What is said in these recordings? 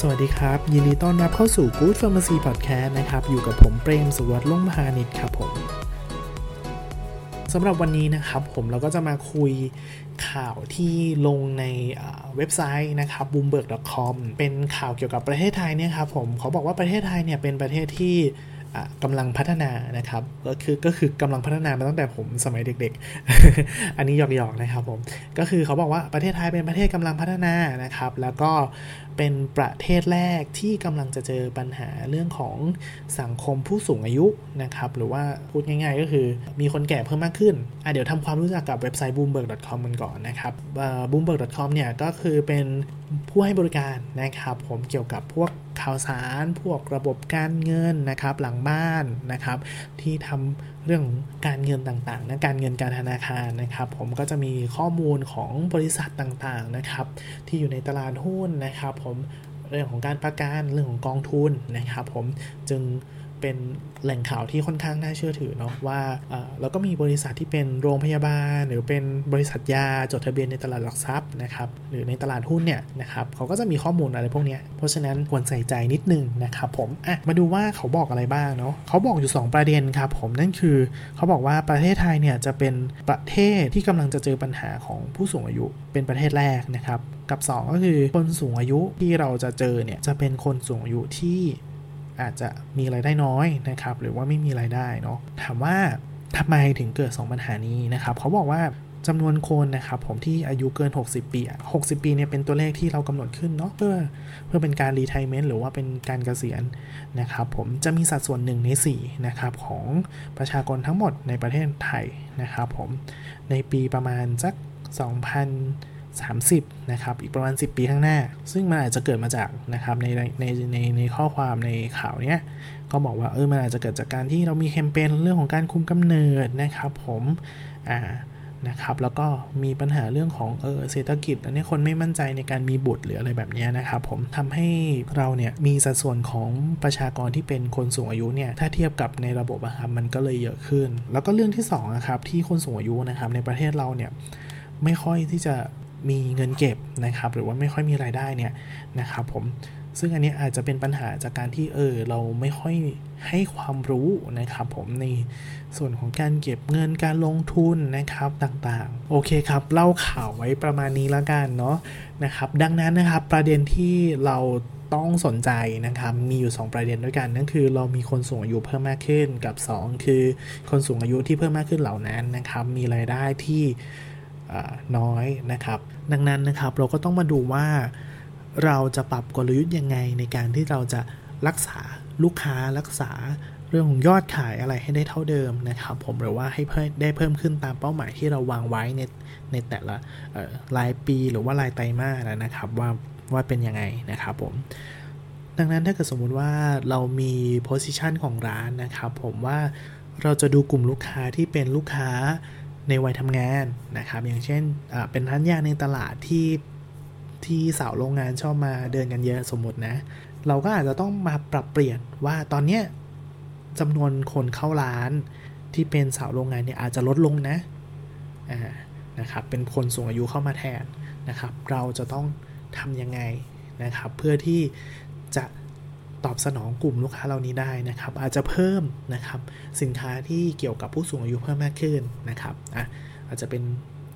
สวัสดีครับ ยินดีต้อนรับเข้าสู่ Good Pharmacy Podcast นะครับ อยู่กับผมเปรมสุวัสดิ์ลุ่งพาณิชย์ครับผมสำหรับวันนี้นะครับผมเราก็จะมาคุยข่าวที่ลงในเว็บไซต์นะครับ bloomberg.com เป็นข่าวเกี่ยวกับประเทศไทยเนี่ยครับผมเขาบอกว่าประเทศไทยเนี่ยเป็นประเทศที่ กำลังพัฒนานะครับ ก็คือก็คือกำลังพัฒนามาตั้งแต่ผมสมัยเด็กๆ อันนี้หยอกๆนะครับผม ก็คือเขาบอกว่าประเทศไทยเป็นประเทศกำลังพัฒนานะครับ แล้วก็เป็นประเทศแรกที่กำลังจะเจอปัญหาเรื่องของสังคมผู้สูงอายุนะครับ หรือว่าพูดง่ายๆ ก็คือมีคนแก่เพิ่มมากขึ้นอะเดี๋ยวทำความรู้จักกับเว็บไซต์ bloomberg.com กันก่อนนะครับ bloomberg.com เนี่ยก็คือเป็นผู้ให้บริการนะครับ ผมเกี่ยวกับพวกข่าวสารพวกระบบการเงินนะครับหลังบ้านนะครับ ที่ทำเรื่องการเงินต่างๆนะการเงินการธนาคารนะครับ ผมก็จะมีข้อมูลของบริษัทต่างๆนะครับ ที่อยู่ในตลาดหุ้นนะครับ ผมเรื่องของการประกันเรื่องของกองทุนนะครับ ผมจึง เป็นแหล่งข่าวที่ค่อนข้างน่าเชื่อถือเนาะว่าเราก็มีบริษัทที่เป็นโรงพยาบาล หรือเป็นบริษัทยาจดทะเบียนในตลาดหลักทรัพย์นะครับหรือในตลาดหุ้นเนี่ยนะครับเขาก็จะมีข้อมูลอะไรพวกนี้เพราะฉะนั้นควรใส่ใจนิดนึงนะครับผมอะมาดูว่าเขาบอกอะไรบ้างเนาะเขาบอกอยู่ 2 ประเด็นครับผมนั่นคือเขาบอกว่าประเทศไทยเนี่ยจะเป็นประเทศที่กำลังจะเจอปัญหาของผู้สูงอายุเป็นประเทศแรกนะครับกับ 2 ก็คือคนสูงอายุที่เราจะเจอเนี่ยจะเป็นคนสูงอายุที่ อาจจะมีไรายได้น้อยนะครับ หรือว่าไม่มีไรายได้เนาะถามว่าทำไมถึงเกิด 2 ปัญหานี้นะครับเขาบอกว่าจำนวนคนนะครับผมที่อายุเกิน 60 ปี 60 ปีเนี่ยเป็นตัวเลขที่เรากำหนดขึ้นเนาะเพื่อเพื่อเป็นการรีไทเมนต์หรือว่าเป็นการเกษียณนะครับผมจะมีสัดส่วน 1 ใน4นะครับของประชากรทั้งหมดในประเทศไทยนะครับผมในปีประมาณสัก 2000 30นะครับอีกประมาณ 10 ปีข้างหน้า ซึ่งมันอาจจะเกิดมาจากนะครับในในในในข้อความในข่าวเนี้ยก็บอกว่าเออมันอาจจะเกิดจากการที่เรามีแคมเปญเรื่องของการคุมกำเนิดนะครับผมอ่านะครับแล้วก็มีปัญหาเรื่องของเออเศรษฐกิจ อันนี้คนไม่มั่นใจในการมีบุตรหรืออะไรแบบนี้นะครับผมทำให้เราเนี่ยมีสัดส่วนของประชากรที่เป็นคนสูงอายุเนี่ยถ้าเทียบกับในระบบอะครับมันก็เลยเยอะขึ้น แล้วก็เรื่องที่2นะครับที่คนสูงอายุนะครับในประเทศเราเนี่ยไม่ค่อยที่จะ มีเงินเก็บนะครับ หรือว่าไม่ค่อยมีรายได้เนี่ยนะครับผมซึ่งอันนี้อาจจะเป็นปัญหาจากการที่เออเราไม่ค่อยให้ความรู้นะครับผมในส่วนของการเก็บเงินการลงทุนนะครับต่างๆ โอเคครับ เล่าข่าวไว้ประมาณนี้แล้วกันเนาะนะครับ ดังนั้นนะครับประเด็นที่เราต้องสนใจนะครับมีอยู่ 2 ประเด็นด้วยกัน นั่นคือเรามีคนสูงอายุเพิ่มมากขึ้นกับ 2 คือคนสูงอายุที่เพิ่มมากขึ้นเหล่านั้นนะครับ มีรายได้ที่น้อยนะครับ ดังนั้นนะครับเราก็ต้องมาดูว่าเราจะปรับกลยุทธ์ยังไงในการที่เราจะรักษาลูกค้ารักษาเรื่องของยอดขายอะไรให้ได้เท่าเดิมนะครับผมหรือว่าให้เพิ่มได้เพิ่มขึ้นตามเป้าหมายที่เราวางไว้ในในแต่ละรายปีหรือว่ารายไตรมาสนะครับว่าว่าเป็นยังไงนะครับผมดังนั้นถ้าเกิดสมมุติว่าเรามี position ของร้านนะครับผมว่าเราจะดูกลุ่มลูกค้าที่เป็นลูกค้า ในวัยทำงานนะครับ อย่างเช่นเป็นร้านยาในตลาดที่ที่สาวโรงงานชอบมาเดินกันเยอะสมมตินะ เราก็อาจจะต้องมาปรับเปลี่ยนว่าตอนเนี้ยจำนวนคนเข้าร้านที่เป็นสาวโรงงานเนี่ยอาจจะลดลงนะะนะครับเป็นคนสูงอายุเข้ามาแทนนะครับ เราจะต้องทำยังไงนะครับ เพื่อที่จะ ตอบสนองกลุ่มลูกค้าเหล่านี้ได้นะครับ อาจจะเพิ่มนะครับสินค้าที่เกี่ยวกับผู้สูงอายุเพิ่มมากขึ้นนะครับอะอาจจะเป็น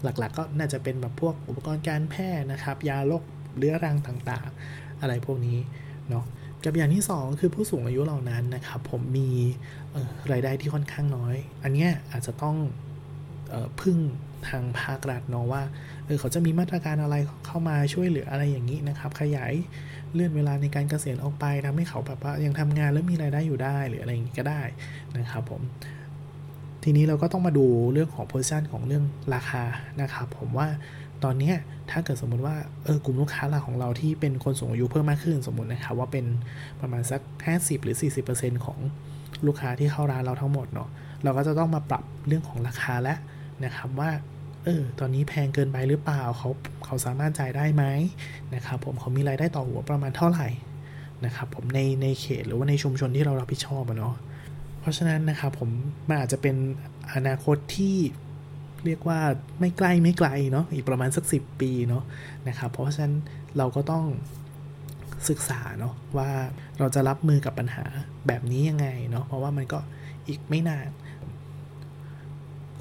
หลักๆ ก็น่าจะเป็นแบบพวกอุปกรณ์การแพทย์นะครับ ยาโรคเรื้อรังต่างๆ อะไรพวกนี้เนาะกับอย่างที่ 2 คือผู้สูงอายุเหล่านั้นนะครับ ผมมีรายได้ที่ค่อนข้างน้อย อันนี้อาจจะต้อง พึ่งทางภาครัฐเนาะว่าเออเขาจะมีมาตรการอะไรเข้ามาช่วยเหลืออะไรอย่างนี้นะครับ ขยายเลื่อนเวลาในการเกษียณออกไปทำให้เขาแบบว่ายังทำงานแล้วมีรายได้อยู่ได้หรืออะไรอย่างนี้ก็ได้นะครับผมทีนี้เราก็ต้องมาดูเรื่องของโพซิชันของเรื่องราคานะครับผมว่าตอนนี้ถ้าเกิดสมมุติว่าเออกลุ่มลูกค้าหลักของเราที่เป็นคนสูงอายุเพิ่มมากขึ้นสมมตินะครับว่าเป็นประมาณสัก 50 หรือ 40%ของลูกค้าที่เข้าร้านเราทั้งหมดเนาะเราก็จะต้องมาปรับเรื่องของราคาแล้ว นะครับว่าเออตอนนี้แพงเกินไปหรือเปล่าเขาเขาสามารถจ่ายได้ไหมนะครับผมเขามีรายได้ต่อหัวประมาณเท่าไหร่นะครับผมในในเขตหรือว่าในชุมชนที่เรารับผิดชอบเนาะเพราะฉะนั้นนะครับผมมันอาจจะเป็นอนาคตที่เรียกว่าไม่ใกล้ไม่ไกลเนาะอีกประมาณสัก 10 ปีเนาะนะครับเพราะฉะนั้นเราก็ต้องศึกษาเนาะว่าเราจะรับมือกับปัญหาแบบนี้ยังไงเนาะเพราะว่ามันก็อีกไม่นาน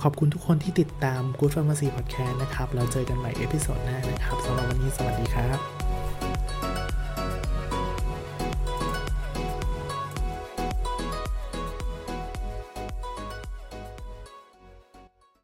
ขอบคุณทุกคนที่ติดตาม Good Pharmacy Podcast นะครับ เราเจอกันใหม่ episode หน้านะครับสำหรับวันนี้สวัสดีครับ